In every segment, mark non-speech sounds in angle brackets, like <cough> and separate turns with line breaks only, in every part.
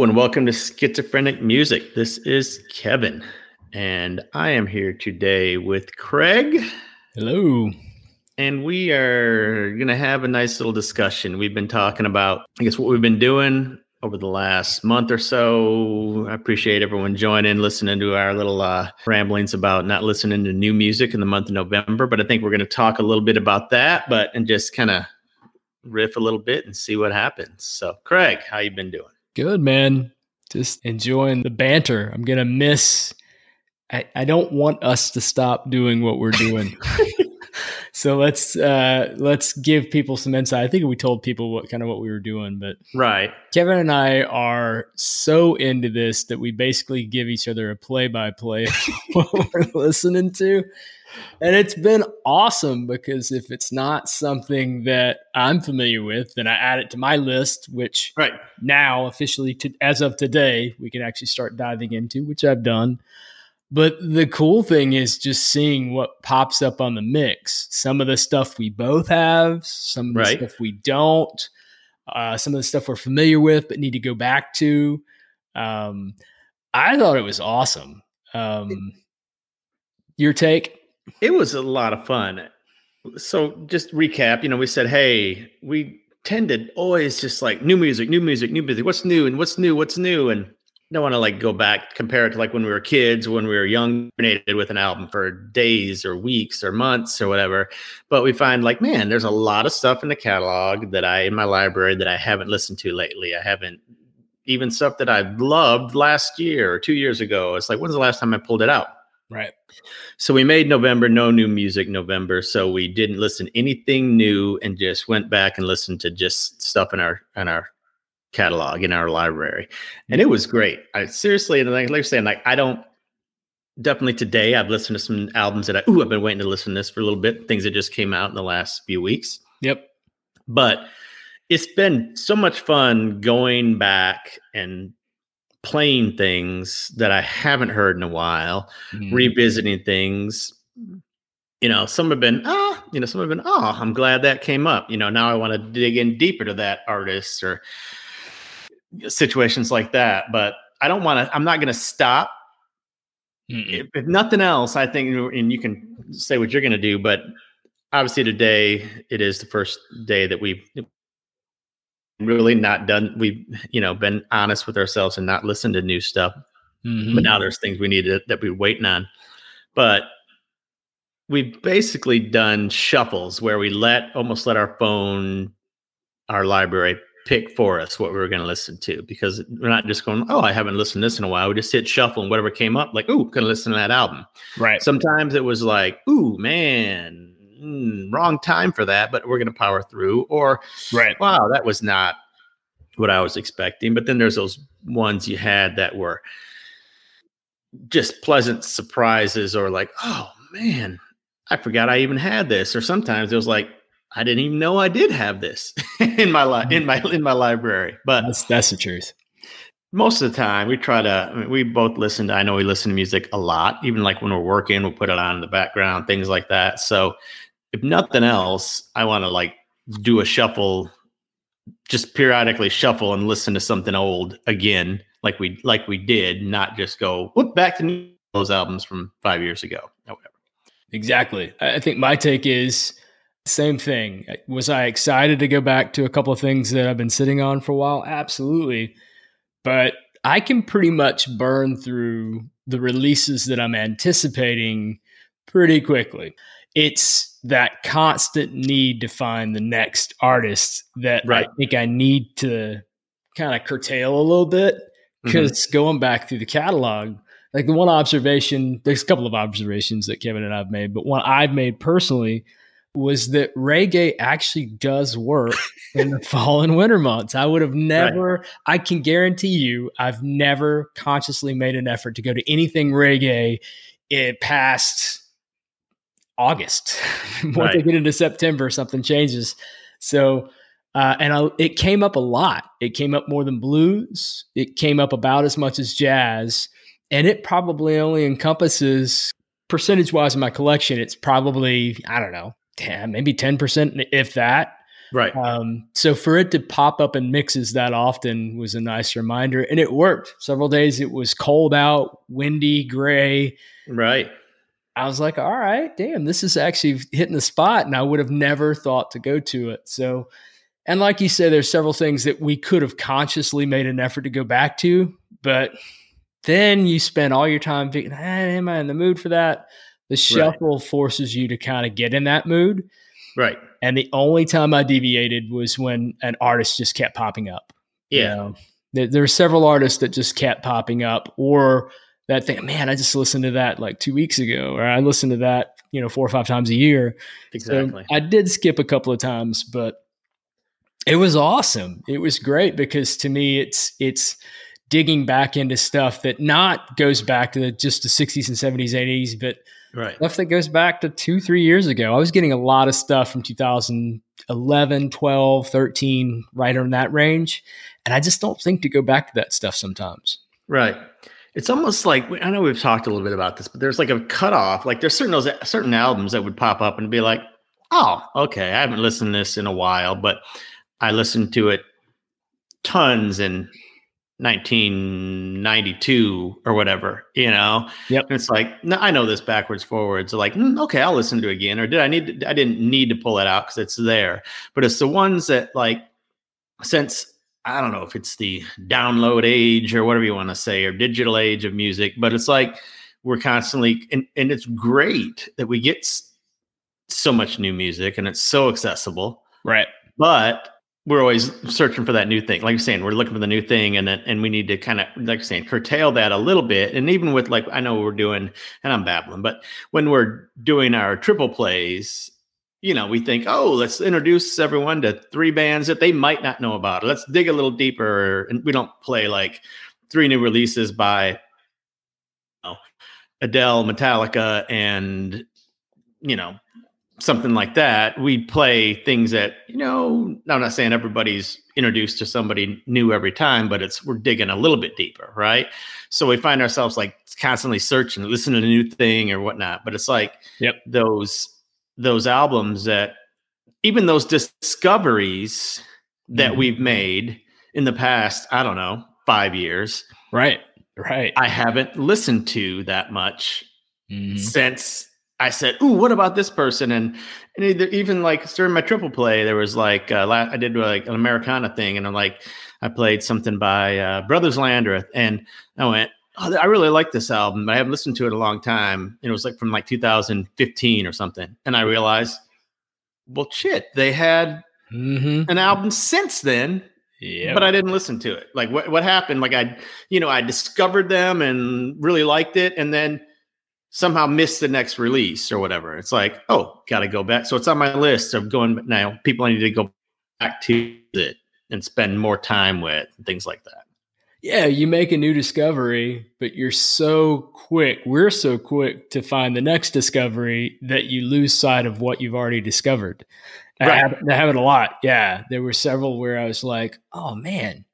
Hello and welcome to Schizophrenic Music. This is Kevin, and I am here today with Craig.
Hello.
And we are going to have a nice little discussion. We've been talking about, I guess, what we've been doing over the last month or so. I appreciate everyone joining, listening to our little uh, ramblings about not listening to new music in the month of November. But I think we're going to talk a little bit about that, but and just kind of riff a little bit and see what happens. So, Craig, how you been doing?
Good, man. Just enjoying the banter. I'm going to miss. I, I don't want us to stop doing what we're doing. <laughs> so let's uh, let's give people some insight. I think we told people what kind of what we were doing, but
right.
Kevin and I are so into this that we basically give each other a play by play what we're listening to. And it's been awesome because if it's not something that I'm familiar with, then I add it to my list, which
right
now officially, to, as of today, we can actually start diving into, which I've done. But the cool thing is just seeing what pops up on the mix. Some of the stuff we both have, some of the
right.
stuff we don't, uh, some of the stuff we're familiar with but need to go back to. Um, I thought it was awesome. Um, your take?
It was a lot of fun. So just recap, you know, we said, hey, we tended always just like new music, new music, new music. What's new and what's new, what's new, and don't want to like go back compare it to like when we were kids when we were young with an album for days or weeks or months or whatever. But we find like man there's a lot of stuff in the catalog that i in my library that i haven't listened to lately. I haven't even stuff that i loved last year or two years ago. It's like when's the last time i pulled it out
Right.
So we made November no new music November. So we didn't listen anything new and just went back and listened to just stuff in our in our catalog in our library. And it was mm. great. I seriously and like, like I saying, like I don't definitely today I've listened to some albums that I ooh, I've been waiting to listen to this for a little bit, things that just came out in the last few weeks.
Yep.
But it's been so much fun going back and playing things that I haven't heard in a while, mm. revisiting things. You know, some have been, ah, you know, some have been, oh, I'm glad that came up. You know, now I want to dig in deeper to that artist or situations like that. But I don't want to, I'm not going to stop. If, if, nothing else, I think, and you can say what you're going to do, but obviously today it is the first day that we've really not done we've you know been honest with ourselves and not listened to new stuff. Mm-hmm. but now there's things we need to, that we're waiting on. But we've basically done shuffles where we let almost let our phone our library pick for us what we were going to listen to because we're not just going oh i haven't listened to this in a while. We just hit shuffle and whatever came up like ooh, gonna listen to that album.
Right.
Sometimes it was like ooh man mm, wrong time for that, but we're going to power through. Or,
right,
wow, that was not what I was expecting. But then there's those ones you had that were just pleasant surprises, or like, oh man, I forgot I even had this. Or sometimes it was like, I didn't even know I did have this <laughs> in my li- in my in my library. But
that's that's the truth.
Most of the time, we try to. I mean, we both listen to. I know we listen to music a lot, even like when we're working, we'll put it on in the background, things like that. So if nothing else, I want to like do a shuffle, just periodically shuffle and listen to something old again, like we like we did, not just go whoop back to those albums from five years ago or whatever.
Exactly. I think my take is same thing. Was I excited to go back to a couple of things that I've been sitting on for a while? Absolutely. But I can pretty much burn through the releases that I'm anticipating pretty quickly. It's that constant need to find the next artist that right. I think I need to kind of curtail a little bit because mm-hmm. going back through the catalog, like the one observation, there's a couple of observations that Kevin and I've made, but one I've made personally was that reggae actually does work <laughs> in the fall and winter months. I would have never, right. I can guarantee you, I've never consciously made an effort to go to anything reggae it past August. <laughs> Once right. I get into September, something changes. So, uh, and I, it came up a lot. It came up more than blues. It came up about as much as jazz, and it probably only encompasses percentage wise in my collection. It's probably I don't know, 10, maybe ten percent, if that.
Right.
Um, so for it to pop up in mixes that often was a nice reminder, and it worked. Several days it was cold out, windy, gray.
Right.
I was like, all right, damn, this is actually hitting the spot, and I would have never thought to go to it. So, and like you said, there's several things that we could have consciously made an effort to go back to, but then you spend all your time thinking, ah, am I in the mood for that? The shuffle right. forces you to kind of get in that mood.
Right.
And the only time I deviated was when an artist just kept popping up.
Yeah. You know,
there, there were several artists that just kept popping up, or that thing, man, I just listened to that like two weeks ago, or I listened to that, you know, four or five times a year.
Exactly.
So I did skip a couple of times, but it was awesome. It was great because to me, it's, it's, digging back into stuff that not goes back to the, just the 60s and 70s 80s but
right.
stuff that goes back to two three years ago i was getting a lot of stuff from 2011 12 13 right in that range and i just don't think to go back to that stuff sometimes
right it's almost like i know we've talked a little bit about this but there's like a cutoff like there's certain those certain albums that would pop up and be like oh okay i haven't listened to this in a while but i listened to it tons in 1992 or whatever, you know?
Yep.
And it's like, no, I know this backwards, forwards. So like, mm, okay, I'll listen to it again. Or did I need, to, I didn't need to pull it out because it's there. But it's the ones that like, since I don't know if it's the download age or whatever you want to say, or digital age of music, but it's like we're constantly, and, and it's great that we get so much new music and it's so accessible.
Right.
But we're always searching for that new thing. Like you're saying, we're looking for the new thing, and then and we need to kind of like you're saying curtail that a little bit. And even with like I know we're doing, and I'm babbling, but when we're doing our triple plays, you know, we think, oh, let's introduce everyone to three bands that they might not know about. Let's dig a little deeper, and we don't play like three new releases by you know, Adele, Metallica, and you know something like that, we play things that, you know, I'm not saying everybody's introduced to somebody new every time, but it's we're digging a little bit deeper, right? So we find ourselves like constantly searching, listening to a new thing or whatnot. But it's like
yep.
those those albums that even those discoveries that mm-hmm. we've made in the past, I don't know, five years.
Right. Right.
I haven't listened to that much mm-hmm. since I said, "Ooh, what about this person?" And and either, even like during my triple play, there was like uh, I did like an Americana thing, and I'm like, I played something by uh, Brothers Landreth, and I went, "Oh, I really like this album. I haven't listened to it a long time." And it was like from like 2015 or something, and I realized, well, shit, they had
mm-hmm.
an album since then.
Yeah,
but I didn't listen to it. Like what what happened? Like I, you know, I discovered them and really liked it, and then somehow missed the next release or whatever. It's like, oh, got to go back. So it's on my list of going now. People I need to go back to it and spend more time with things like that.
Yeah, you make a new discovery, but you're so quick. We're so quick to find the next discovery that you lose sight of what you've already discovered. Right. I, have, I have it a lot. Yeah, there were several where I was like, oh man,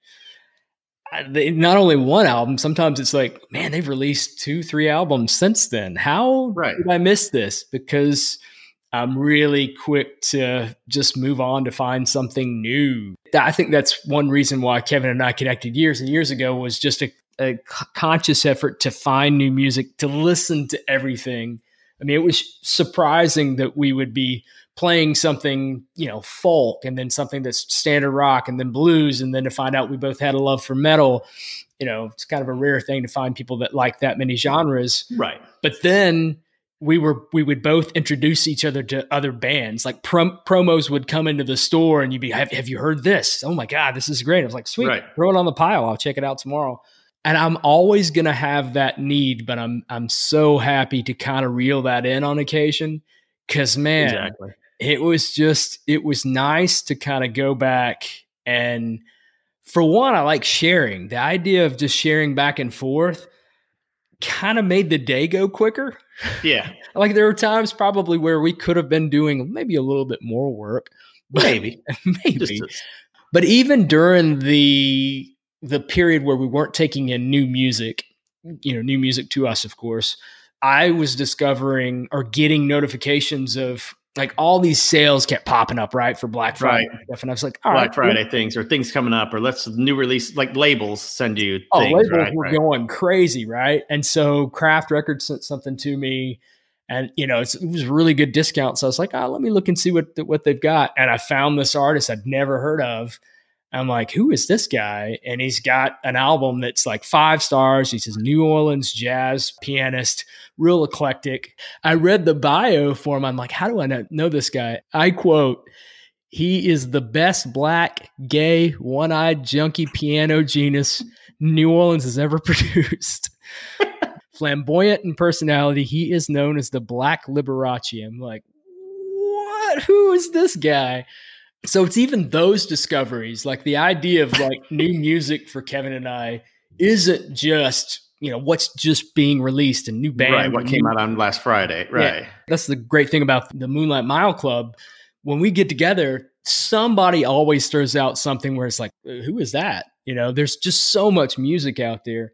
they, not only one album, sometimes it's like, man, they've released two, three albums since then. How
right.
did I miss this? Because I'm really quick to just move on to find something new. I think that's one reason why Kevin and I connected years and years ago was just a, a conscious effort to find new music, to listen to everything. I mean, it was surprising that we would be playing something, you know, folk and then something that's standard rock and then blues. And then to find out we both had a love for metal, you know, it's kind of a rare thing to find people that like that many genres.
Right.
But then we were we would both introduce each other to other bands. Like prom- promos would come into the store and you'd be have, have you heard this? Oh my god this is great. I was like sweet right. throw it on the pile. I'll check it out tomorrow. And i'm always going to have that need but i'm i'm so happy to kind of reel that in on occasion because man
exactly.
it was just it was nice to kind of go back and for one i like sharing. The idea of just sharing back and forth kind of made the day go quicker
yeah. <laughs>
Like there were times probably where we could have been doing maybe a little bit more work <laughs>
maybe. <laughs>
maybe. But even during the the period where we weren't taking in new music you know new music to us of course i was discovering or getting notifications of like all these sales kept popping up, right, for Black Friday
Right.
and stuff. And I was like, all
Black
right,
Friday things or things coming up or let's new release like labels send you
Oh,
things,
labels
right?
were
right.
going crazy, right? And so Craft Records sent something to me, and you know it's, it was a really good discount. So I was like, oh, let me look and see what what they've got. And I found this artist I'd never heard of. I'm like, who is this guy? And he's got an album that's like five stars. He's a New Orleans jazz pianist, real eclectic. I read the bio for him. I'm like, how do I know, know this guy? I quote, he is the best black, gay, one eyed junkie piano genius New Orleans has ever <laughs> produced. Flamboyant in personality, he is known as the Black Liberace. I'm like, what? Who is this guy? So it's even those discoveries, like the idea of like <laughs> new music for Kevin and I isn't just, you know, what's just being released and new band.
right, what came out on last Friday. Right.
That's the great thing about the Moonlight Mile Club. When we get together, somebody always throws out something where it's like, uh, who is that? You know, there's just so much music out there.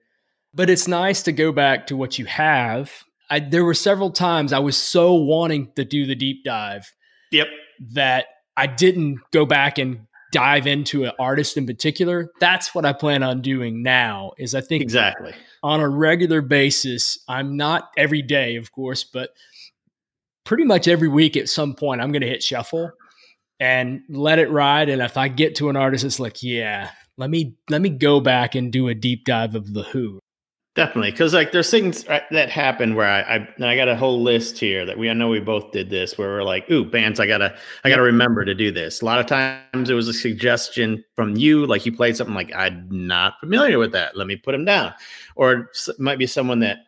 But it's nice to go back to what you have. I, there were several times I was so wanting to do the deep dive
Yep.
that I didn't go back and dive into an artist in particular. That's what I plan on doing now. Is I think
Exactly.
on a regular basis. I'm not every day, of course, but pretty much every week at some point, I'm going to hit shuffle and let it ride. And if I get to an artist, it's like, yeah, let me let me go back and do a deep dive of the Who.
Definitely, because like there's things uh, that happen where I, I and I got a whole list here that we I know we both did this where we're like, ooh, bands, I gotta I gotta remember to do this. A lot of times it was a suggestion from you, like you played something like I'm not familiar with that. Let me put them down, or it might be someone that,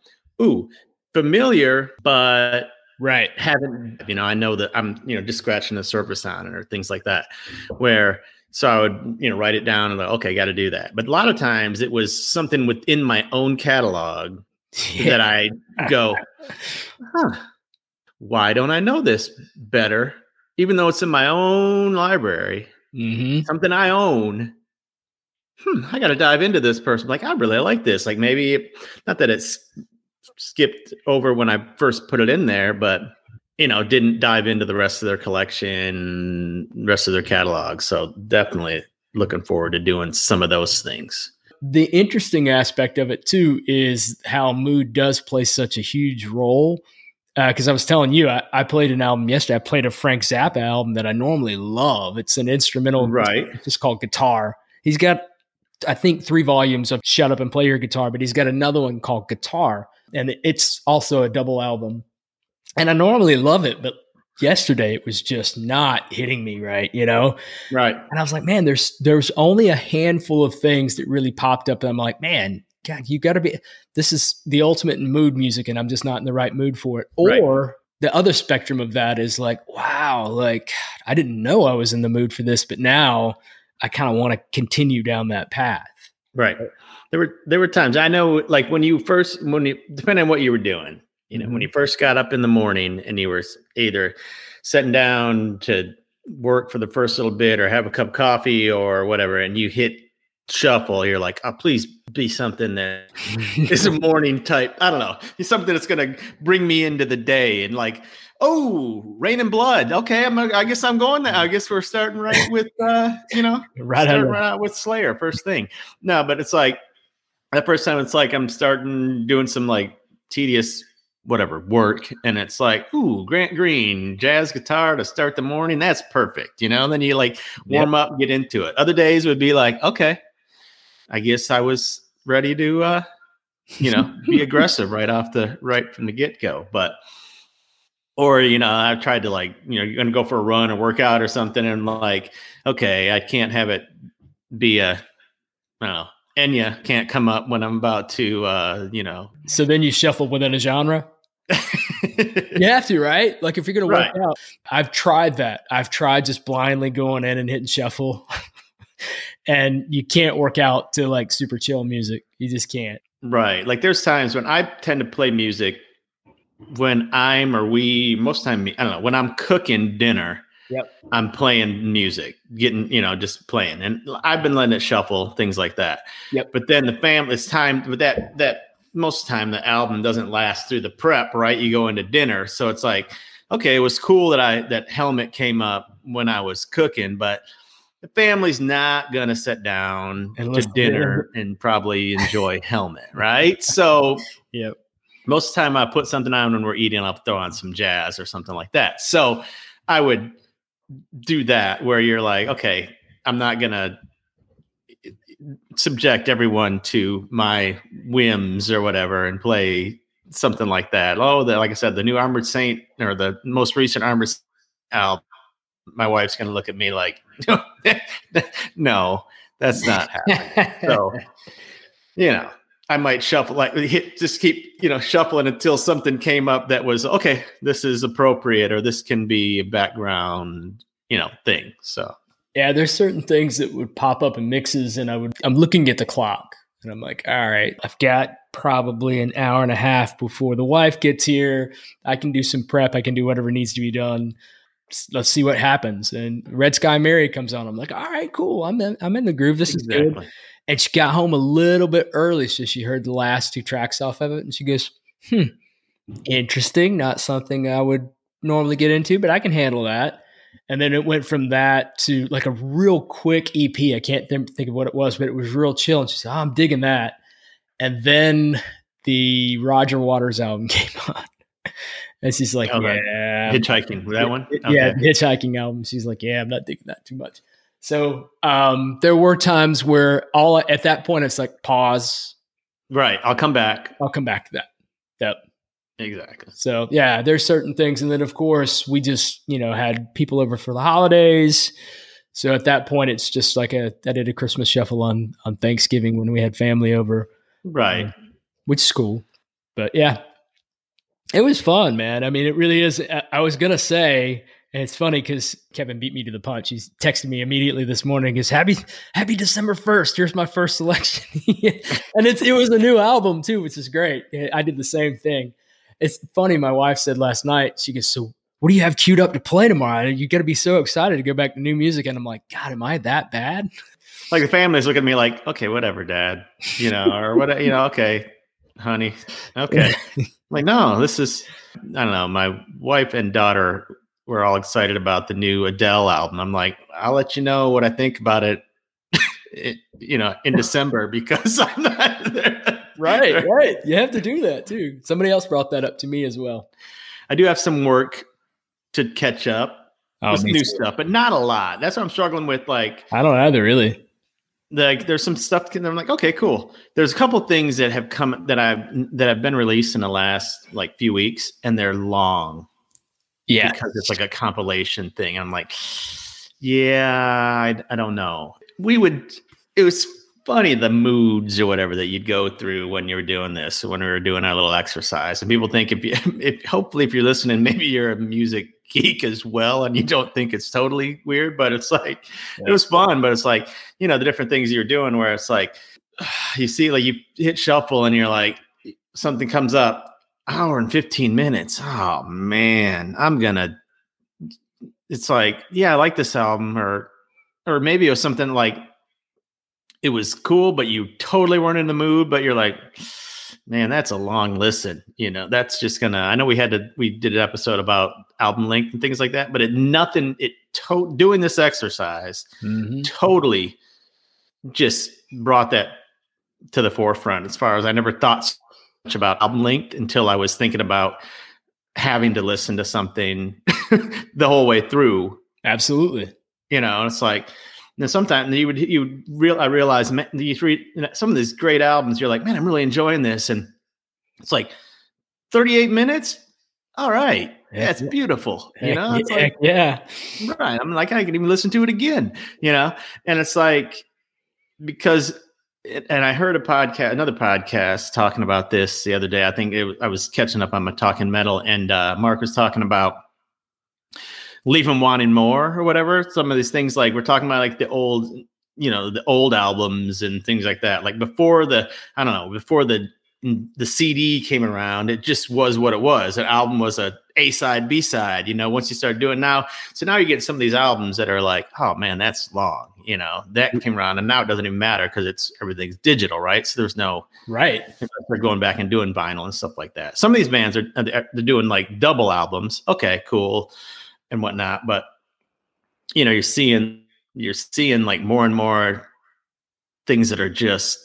ooh, familiar but
Right.
haven't you know I know that I'm you know just scratching the surface on it or things like that, where so I would you know write it down and like okay, got to do that. But a lot of times it was something within my own catalog <laughs> that I go, huh, why don't I know this better? Even though it's in my own library,
hmm
something I own. Hmm, I got to dive into this person. Like, I really like this. Like, maybe not that it's skipped over when I first put it in there, but you know, didn't dive into the rest of their collection, rest of their catalog. So definitely looking forward to doing some of those things.
The interesting aspect of it too is how mood does play such a huge role. Uh, because I was telling you, I, I played an album yesterday. I played a Frank Zappa album that I normally love. It's an instrumental,
Right.
It's called Guitar. He's got, I think, three volumes of Shut Up and Play Your Guitar, but he's got another one called Guitar, and it's also a double album. And I normally love it, but yesterday it was just not hitting me right, you know.
Right.
And I was like, man, there's there's only a handful of things that really popped up. And I'm like, man, God, you got to be. This is the ultimate in mood music, and I'm just not in the right mood for it.
Right.
Or the other spectrum of that is like, wow, like I didn't know I was in the mood for this, but now I kind of want to continue down that path.
Right. There were there were times I know like when you first when you depending on what you were doing, you know, when you first got up in the morning and you were either sitting down to work for the first little bit or have a cup of coffee or whatever, and you hit shuffle, you're like, oh, please be something that <laughs> is a morning type. I don't know. Something that's gonna bring me into the day and like, oh, Raining Blood. Okay, I'm I guess I'm going there. I guess we're starting right <laughs> with uh, you know,
right out
right out with Slayer first thing. No, but it's like that first time it's like I'm starting doing some like tedious whatever work, and it's like, ooh, Grant Green, jazz guitar to start the morning. That's perfect, you know. And then you like warm up, get into it. Other days would be like, okay, I guess I was ready to uh you know <laughs> be aggressive right off the right from the get-go. But or you know, I've tried to like, you know, you're gonna go for a run or workout or something, and like, okay, I can't have it be a I don't know. Enya can't come up when I'm about to, uh, you know.
so then you shuffle within a genre. <laughs> You have to, right? Like if you're going to work out, I've tried that. I've tried just blindly going in and hitting shuffle, <laughs> and you can't work out to like super chill music. You just can't.
Right. Like there's times when I tend to play music when I'm or we most time I don't know when I'm cooking dinner.
Yep.
I'm playing music, getting you know just playing, and I've been letting it shuffle things like that.
Yep.
But then the family, it's time. But that that most of the time the album doesn't last through the prep, right? You go into dinner, so it's like. okay, it was cool that I that helmet came up when I was cooking, but the family's not gonna sit down to dinner and probably enjoy <laughs> helmet, right? So
yep.
Most of the time I put something on when we're eating, I'll throw on some jazz or something like that. So I would do that where you're like, okay, I'm not gonna subject everyone to my whims or whatever and play something like that. Oh, the, like I said, the new Armored Saint or the most recent Armored album. My wife's going to look at me like, <laughs> no, that's not happening. so, you know, I might shuffle like hit, just keep you know shuffling until something came up that was okay. This is appropriate, or this can be a background, you know, thing. So
yeah, there's certain things that would pop up in mixes, and I would I'm looking at the clock, and I'm like, all right, I've got probably an hour and a half before the wife gets here. I can do some prep. I can do whatever needs to be done. Let's see what happens. And Red Sky Mary comes on. I'm like, all right, cool. I'm in, I'm in the groove. This exactly. is good. And she got home a little bit early, so she heard the last two tracks off of it, and she goes, "Hmm, interesting. Not something I would normally get into, but I can handle that." And then it went from that to like a real quick EP. I can't th- think of what it was, but it was real chill. And she said, oh, I'm digging that. And then the Roger Waters album <laughs> came on. And she's like, oh, yeah.
Hitchhiking, that one?
Okay. Yeah, Hitchhiking album. She's like, yeah, I'm not digging that too much. So um, there were times where all at that point, it's like, pause.
Right. I'll come back.
I'll come back to that. Yep.
Exactly.
So yeah, there's certain things, and then of course we just you know had people over for the holidays. So at that point, it's just like a I did a Christmas shuffle on on Thanksgiving when we had family over,
right? Uh,
which is cool, but yeah, it was fun, man. I mean, it really is. I was gonna say, and it's funny because Kevin beat me to the punch. He's texted me immediately this morning. Is happy Happy December first. Here's my first <laughs> selection, <laughs> and it's it was a new album too, which is great. I did the same thing it's funny. My wife said last night, she goes, So what do you have queued up to play tomorrow? You got to be so excited to go back to new music. And I'm like, God, am I that bad? <laughs>
Like the family's looking at me like, okay, whatever, dad, you know, or what, you know, okay, honey, okay. <laughs> like, no, this is, I don't know. My wife and daughter were all excited about the new Adele album. I'm like, I'll let you know what I think about it, it <laughs> you know, in December because I'm not there
right, <laughs> right. You have to do that too. Somebody else brought that up to me as well.
I do have some work to catch up oh, with new too. stuff, but not a lot. That's what I'm struggling with. Like,
I don't either, really.
Like, there's some stuff. That I'm like, okay, cool. There's a couple things that have come that I've that have been released in the last like few weeks, and they're long.
Yeah,
because it's like a compilation thing. I'm like, yeah, I, I don't know. We would. It was funny the moods or whatever that you'd go through when you were doing this when we were doing our little exercise and people think if you <laughs> if hopefully if you're listening maybe you're a music geek as well and you don't think it's totally weird but it's like yeah. it was fun but it's like you know the different things you're doing where it's like <sighs> you see like you hit shuffle and you're like something comes up hour and 15 minutes oh man i'm gonna it's like yeah i like this album or or maybe it was something like it was cool, but you totally weren't in the mood. But you're like, man, that's a long listen. You know, that's just gonna. I know we had to. We did an episode about album length and things like that, but it nothing. It to, doing this exercise mm-hmm. totally just brought that to the forefront. As far as I never thought so much about album length until I was thinking about having to listen to something <laughs> the whole way through.
Absolutely.
You know, it's like and sometimes you would you would real I realize you read some of these great albums. You're like, man, I'm really enjoying this, and it's like 38 minutes. All right, yeah, it's beautiful. You know, it's
like yeah,
right. I'm like, I can even listen to it again. You know, and it's like because. It, and I heard a podcast, another podcast, talking about this the other day. I think it, I was catching up on my talking metal, and uh, Mark was talking about leave them wanting more or whatever. Some of these things, like we're talking about, like the old, you know, the old albums and things like that. Like before the, I don't know, before the the CD came around, it just was what it was. An album was a A side, B side. You know, once you start doing now, so now you get some of these albums that are like, oh man, that's long. You know, that mm. came around, and now it doesn't even matter because it's everything's digital, right? So there's no
right. <laughs>
They're going back and doing vinyl and stuff like that. Some of these bands are they're doing like double albums. Okay, cool, and whatnot. But you know, you're seeing you're seeing like more and more things that are just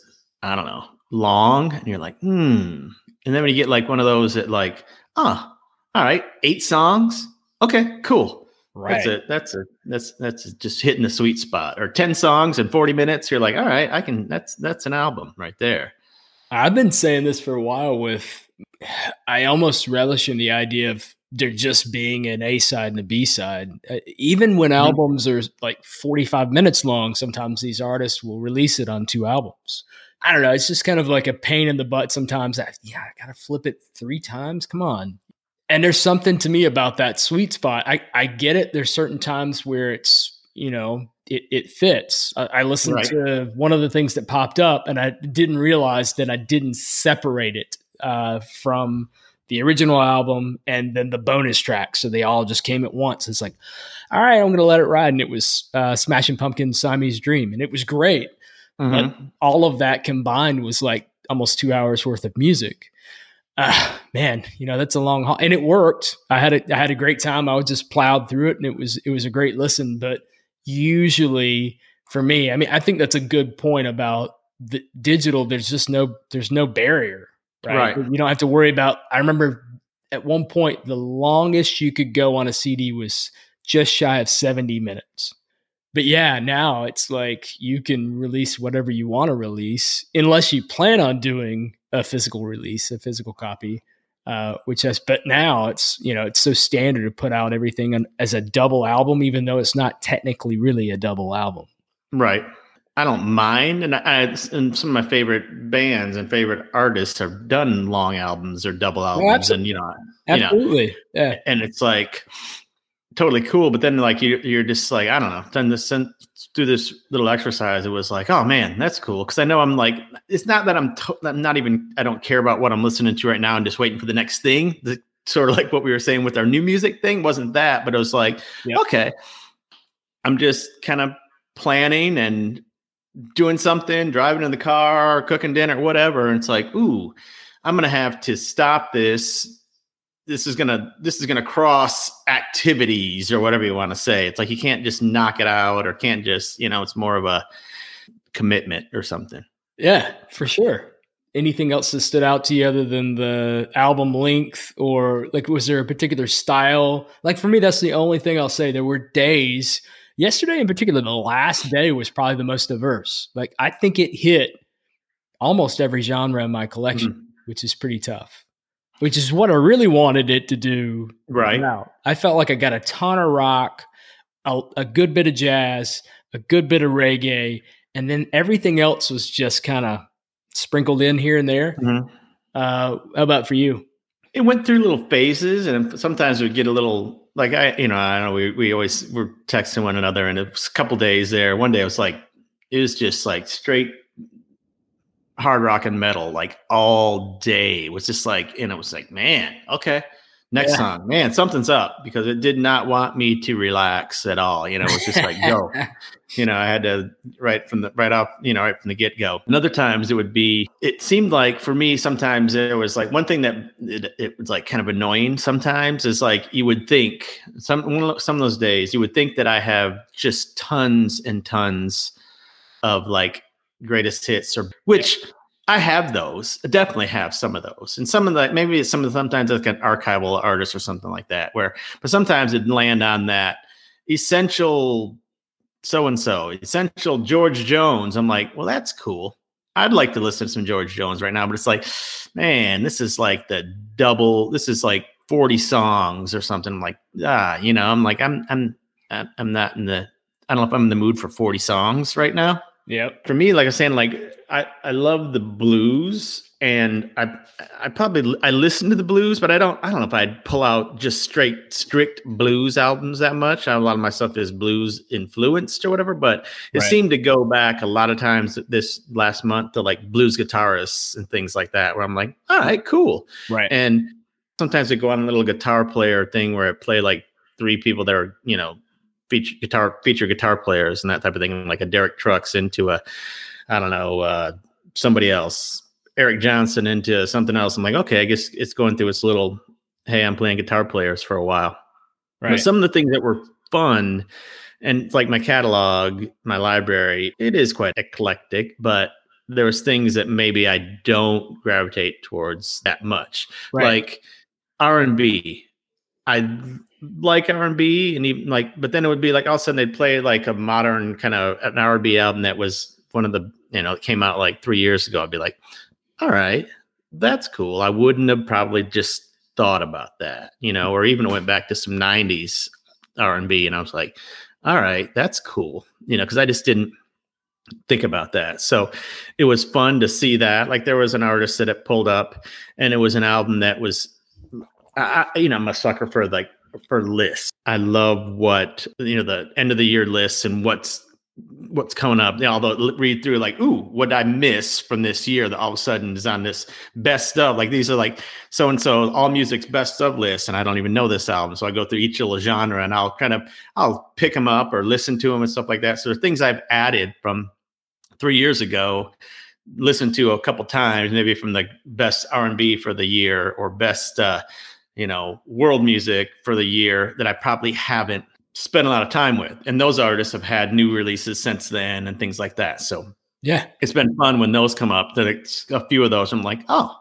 I don't know long, and you're like, hmm. And then when you get like one of those that like, ah, oh, all right, eight songs. Okay, cool. Right. That's it. That's it. That's that's just hitting the sweet spot. Or 10 songs in 40 minutes. You're like, all right, I can that's that's an album right there.
I've been saying this for a while with <sighs> I almost relish in the idea of there just being an A side and a B side. Uh, even when mm-hmm. albums are like 45 minutes long, sometimes these artists will release it on two albums. I don't know. It's just kind of like a pain in the butt sometimes. I, yeah, I got to flip it three times. Come on. And there's something to me about that sweet spot. I, I get it. There's certain times where it's, you know, it, it fits. I, I listened right. to one of the things that popped up and I didn't realize that I didn't separate it uh, from the original album and then the bonus track. So they all just came at once. It's like, all right, I'm going to let it ride. And it was uh, Smashing Pumpkins Siamese Dream. And it was great. Mm-hmm. But all of that combined was like almost two hours worth of music. Uh, man, you know that's a long haul, and it worked. I had a I had a great time. I was just plowed through it, and it was it was a great listen. But usually, for me, I mean, I think that's a good point about the digital. There's just no there's no barrier, right? right. You don't have to worry about. I remember at one point the longest you could go on a CD was just shy of 70 minutes but yeah, now it's like you can release whatever you want to release, unless you plan on doing a physical release, a physical copy. Uh, which has, but now it's you know it's so standard to put out everything as a double album, even though it's not technically really a double album.
Right. I don't mind, and I and some of my favorite bands and favorite artists have done long albums or double oh, albums, and you know,
absolutely,
you know, yeah. And it's like totally cool. But then like you, you're just like, I don't know, then this through this little exercise, it was like, oh man, that's cool. Cause I know I'm like, it's not that I'm, to- I'm not even, I don't care about what I'm listening to right now and just waiting for the next thing. The, sort of like what we were saying with our new music thing wasn't that, but it was like, yep. okay, I'm just kind of planning and doing something, driving in the car, cooking dinner, whatever. And it's like, ooh, I'm to have to stop this this is gonna this is gonna cross activities or whatever you want to say. It's like you can't just knock it out or can't just you know it's more of a commitment or something.
Yeah, for sure. Anything else that stood out to you other than the album length or like was there a particular style? Like for me, that's the only thing I'll say. There were days yesterday in particular, the last day was probably the most diverse. Like I think it hit almost every genre in my collection, mm-hmm. which is pretty tough which is what I really wanted it to do.
Right.
Now, I felt like I got a ton of rock, a, a good bit of jazz, a good bit of reggae, and then everything else was just kind of sprinkled in here and there. Mm-hmm. Uh, how about for you?
It went through little phases, and sometimes it would get a little like I, you know, I know. We we always were texting one another, and it was a couple days there. One day it was like it was just like straight hard rock and metal like all day. It was just like, and it was like, man, okay. Next yeah. song, man, something's up because it did not want me to relax at all. You know, it was just like, go. <laughs> you know, I had to right from the right off, you know, right from the get go. And other times it would be, it seemed like for me, sometimes there was like one thing that it, it was like kind of annoying sometimes is like you would think some, some of those days you would think that I have just tons and tons of like greatest hits or which I have those. I definitely have some of those. And some of the maybe some of the, sometimes like an archival artist or something like that where but sometimes it'd land on that essential so and so, essential George Jones. I'm like, well, that's cool. I'd like to listen to some George Jones right now, but it's like, man, this is like the double, this is like 40 songs or something. I'm like, ah, you know, I'm like, I'm I'm I'm not in the I don't know if I'm in the mood for 40 songs right now.
Yeah.
For me, like I was saying, like I, I love the blues and I I probably I listen to the blues, but I don't I don't know if I'd pull out just straight strict blues albums that much. A lot of my stuff is blues influenced or whatever, but it right. seemed to go back a lot of times this last month to like blues guitarists and things like that, where I'm like, all right, cool,
right.
And sometimes I go on a little guitar player thing where I play like three people that are you know feature guitar feature guitar players and that type of thing, like a Derek Trucks into a I don't know uh, somebody else Eric Johnson into something else. I'm like, okay, I guess it's going through its little, hey, I'm playing guitar players for a while. Right. But some of the things that were fun, and like my catalog, my library, it is quite eclectic, but there was things that maybe I don't gravitate towards that much, right. like R and B. I like R and B, and even like, but then it would be like all of a sudden they'd play like a modern kind of an R and B album that was one of the you know it came out like three years ago. I'd be like, all right, that's cool. I wouldn't have probably just thought about that, you know, or even went back to some 90s R&B and I was like, all right, that's cool, you know, because I just didn't think about that. So it was fun to see that. Like there was an artist that it pulled up and it was an album that was, I, you know, I'm a sucker for like for lists. I love what, you know, the end of the year lists and what's what's coming up. You know, Although read through like, ooh, what I miss from this year that all of a sudden is on this best of. Like these are like so and so AllMusic's best of list, and I don't even know this album. So I go through each little genre and I'll kind of I'll pick them up or listen to them and stuff like that. So things I've added from three years ago, listened to a couple times, maybe from the best R and B for the year or best uh, you know world music for the year that I probably haven't spent a lot of time with. And those artists have had new releases since then and things like that. So
yeah,
it's been fun when those come up. That it's a few of those, I'm like, oh,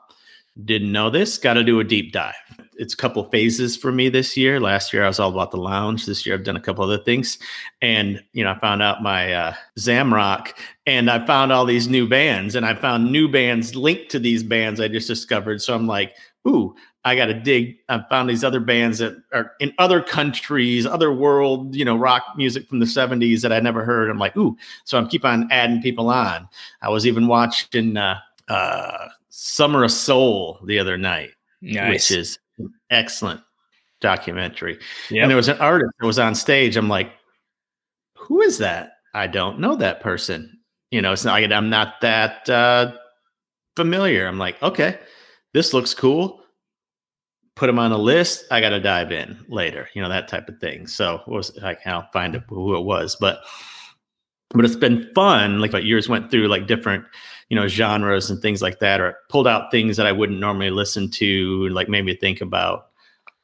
didn't know this. Got to do a deep dive. It's a couple phases for me this year. Last year I was all about the lounge. This year I've done a couple other things, and you know I found out my uh, Zamrock, and I found all these new bands, and I found new bands linked to these bands I just discovered. So I'm like, ooh, I got to dig. I found these other bands that are in other countries, other world, you know, rock music from the 70s that I never heard. I'm like, ooh. So I'm keep on adding people on. I was even watching uh, uh, Summer of Soul the other night, nice. which is excellent documentary. Yep. And there was an artist that was on stage. I'm like, who is that? I don't know that person. You know, it's not like I'm not that uh, familiar. I'm like, okay, this looks cool put them on a list. I got to dive in later, you know, that type of thing. So was I can't find who it was, but but it's been fun. Like, but years went through like different, you know, genres and things like that, or pulled out things that I wouldn't normally listen to, like made me think about,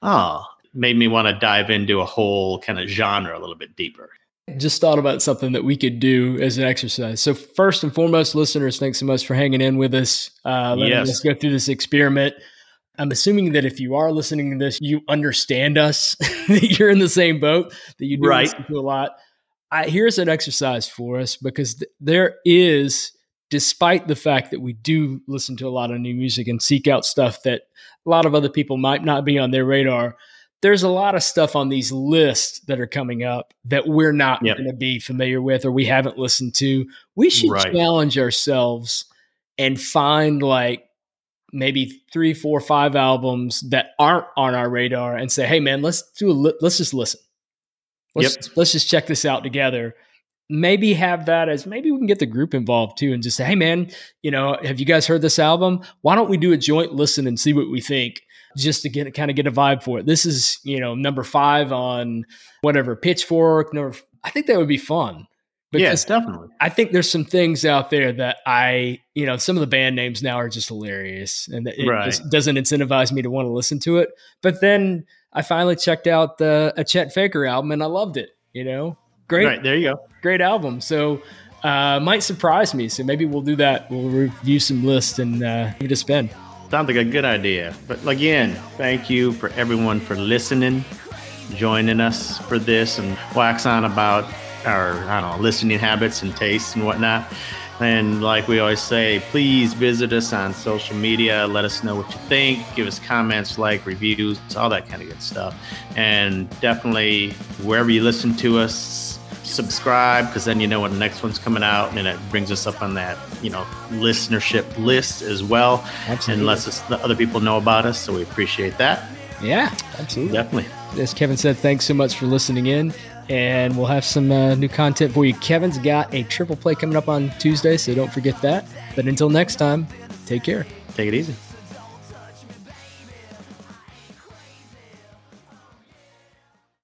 oh, made me want to dive into a whole kind of genre a little bit deeper.
Just thought about something that we could do as an exercise. So first and foremost, listeners, thanks so much for hanging in with us. Uh, yes. Let's go through this experiment. I'm assuming that if you are listening to this, you understand us, <laughs> that you're in the same boat, that you do right. listen to a lot. I, here's an exercise for us because th- there is, despite the fact that we do listen to a lot of new music and seek out stuff that a lot of other people might not be on their radar, there's a lot of stuff on these lists that are coming up that we're not yep. going to be familiar with or we haven't listened to. We should right. challenge ourselves and find like maybe three, four, five albums that aren't on our radar and say, "Hey, man, let's do a li- let's just listen. Let's yep. let's just check this out together." Maybe have that as maybe we can get the group involved too, and just say, "Hey, man, you know, have you guys heard this album? Why don't we do a joint listen and see what we think?" Just to get kind of get a vibe for it. This is you know number five on whatever Pitchfork. Number, I think that would be fun.
Yes, definitely.
I think there's some things out there that I, you know, some of the band names now are just hilarious, and it right. doesn't incentivize me to want to listen to it. But then I finally checked out the a Chet Faker album, and I loved it. You know, great.
Right there, you go.
Great album. So uh, might surprise me. So maybe we'll do that. We'll review some lists and uh, give it a spin.
Sounds like a good idea. But again, thank you for everyone for listening, joining us for this, and wax on about our I don't know listening habits and tastes and whatnot. And like we always say, please visit us on social media. Let us know what you think. Give us comments, like, reviews, all that kind of good stuff. And definitely, wherever you listen to us, subscribe because then you know when the next one's coming out and it brings us up on that you know listenership list as well absolutely. and lets us other people know about us so we appreciate that
yeah absolutely
definitely
as kevin said thanks so much for listening in and we'll have some uh, new content for you. Kevin's got a triple play coming up on tuesday so don't forget that. But until next time take care.
Take it easy